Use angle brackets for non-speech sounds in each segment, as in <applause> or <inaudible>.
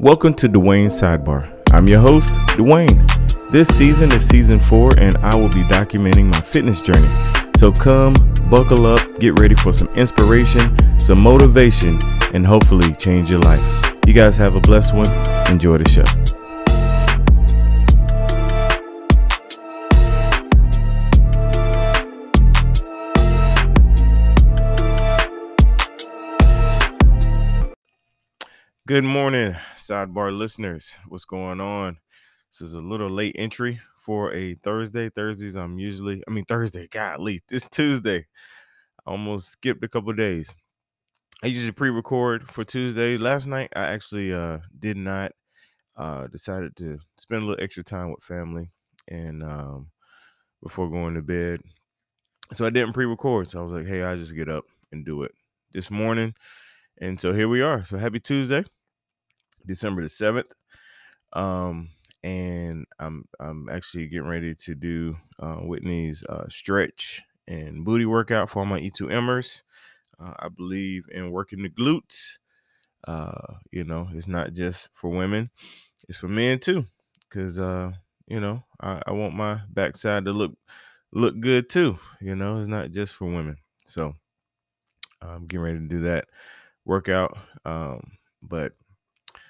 Welcome to Dwayne Sidebar. I'm your host, Dwayne. This season is season four, and I will be documenting my fitness journey. So come, buckle up, get ready for some inspiration, some motivation, and hopefully change your life. You guys have a blessed one. Enjoy the show. Good morning, sidebar listeners. What's going on? This is a little late entry for a Thursday. Thursdays, I'm usually, I mean, Thursday, golly, this Tuesday. I almost skipped a couple days. I usually pre record for Tuesday. Last night, I actually uh, did not, uh, decided to spend a little extra time with family and um, before going to bed. So I didn't pre record. So I was like, hey, i just get up and do it this morning. And so here we are. So happy Tuesday. December the seventh. Um, and I'm I'm actually getting ready to do uh, Whitney's uh, stretch and booty workout for my E2Mers. Uh, I believe in working the glutes. Uh, you know, it's not just for women; it's for men too. Cause uh, you know, I, I want my backside to look look good too. You know, it's not just for women. So I'm getting ready to do that workout. Um, but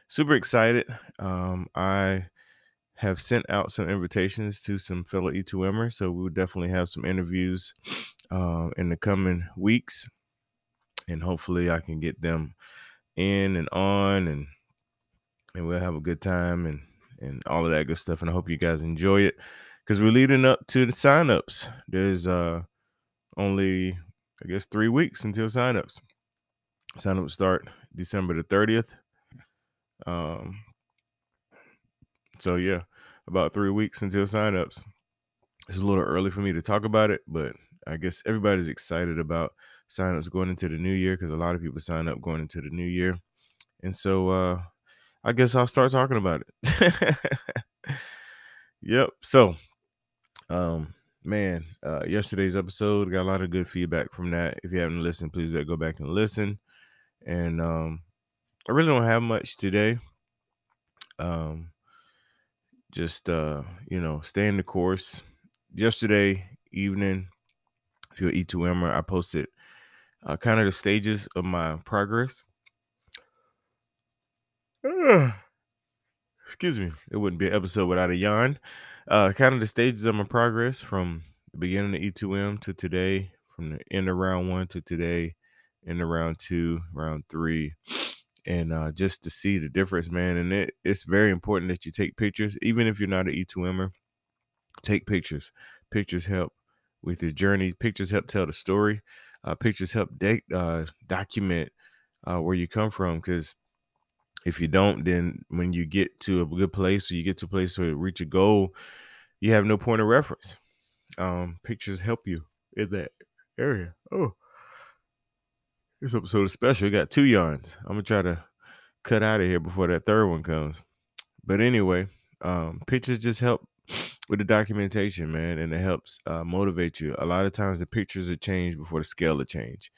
super excited. Um, I have sent out some invitations to some fellow E2Mers, so we'll definitely have some interviews uh, in the coming weeks, and hopefully I can get them in and on, and and we'll have a good time and and all of that good stuff. And I hope you guys enjoy it because we're leading up to the signups. There's uh only I guess three weeks until signups. Signups start December the 30th. Um, so yeah, about three weeks until signups. It's a little early for me to talk about it, but I guess everybody's excited about signups going into the new year because a lot of people sign up going into the new year. And so uh I guess I'll start talking about it. <laughs> yep. So um man, uh yesterday's episode got a lot of good feedback from that. If you haven't listened, please go back and listen. And um I really don't have much today. Um, just uh, you know, stay in the course. Yesterday evening, if you're E2Mer, I posted uh, kind of the stages of my progress. <sighs> Excuse me, it wouldn't be an episode without a yawn. Uh, kind of the stages of my progress from the beginning of E2M to today, from the end of round one to today, end of round two, round three and uh, just to see the difference, man. And it, it's very important that you take pictures, even if you're not an E2Mer. Take pictures. Pictures help with your journey. Pictures help tell the story. Uh, pictures help de- uh, document uh, where you come from. Because if you don't, then when you get to a good place or you get to a place where you reach a goal, you have no point of reference. Um, pictures help you in that area. Oh. This episode is special. We got two yarns. I'm gonna try to cut out of here before that third one comes. But anyway, um, pictures just help with the documentation, man, and it helps uh, motivate you. A lot of times the pictures are changed before the scale of change,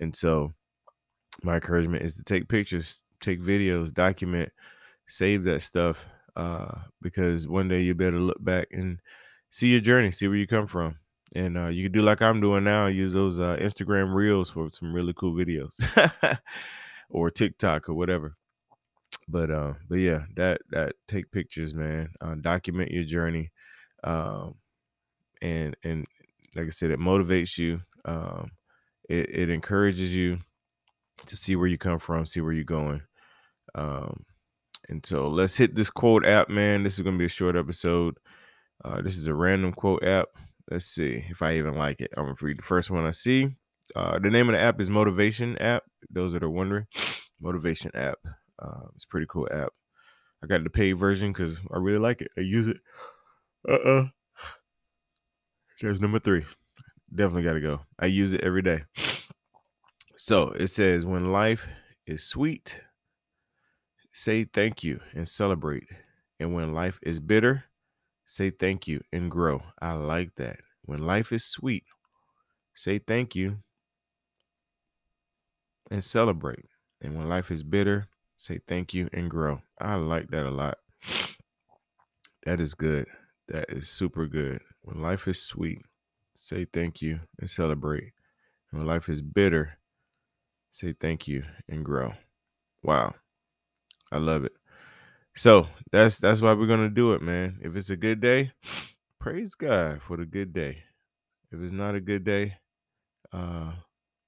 and so my encouragement is to take pictures, take videos, document, save that stuff, uh, because one day you better look back and see your journey, see where you come from, and uh, you can do like I'm doing now, use those uh, Instagram reels for some really cool videos, <laughs> or TikTok or whatever. But uh, but yeah, that that take pictures, man. Uh, document your journey, um, and and like I said, it motivates you. Um, it, it encourages you to see where you come from, see where you're going. Um, and so let's hit this quote app, man. This is gonna be a short episode. Uh, this is a random quote app. Let's see if I even like it. I'm gonna read the first one I see. Uh, the name of the app is Motivation App. Those that are wondering, <sniffs> Motivation App. Uh, it's a pretty cool app. I got the paid version because I really like it. I use it. Uh uh-uh. uh. <sighs> There's number three. Definitely got to go. I use it every day. <sniffs> So it says, when life is sweet, say thank you and celebrate. And when life is bitter, say thank you and grow. I like that. When life is sweet, say thank you and celebrate. And when life is bitter, say thank you and grow. I like that a lot. <sniffs> That is good. That is super good. When life is sweet, say thank you and celebrate. And when life is bitter, say thank you and grow. Wow. I love it. So that's that's why we're gonna do it, man. If it's a good day, praise God for the good day. If it's not a good day, uh,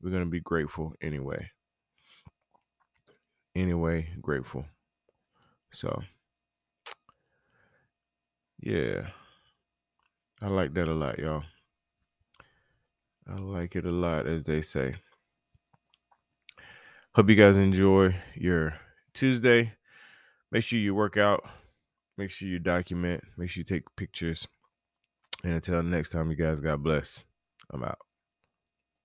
we're gonna be grateful anyway. Anyway, grateful. So yeah. I like that a lot, y'all. I like it a lot, as they say. Hope you guys enjoy your Tuesday. Make sure you work out. Make sure you document. Make sure you take pictures. And until next time, you guys, God bless. I'm out.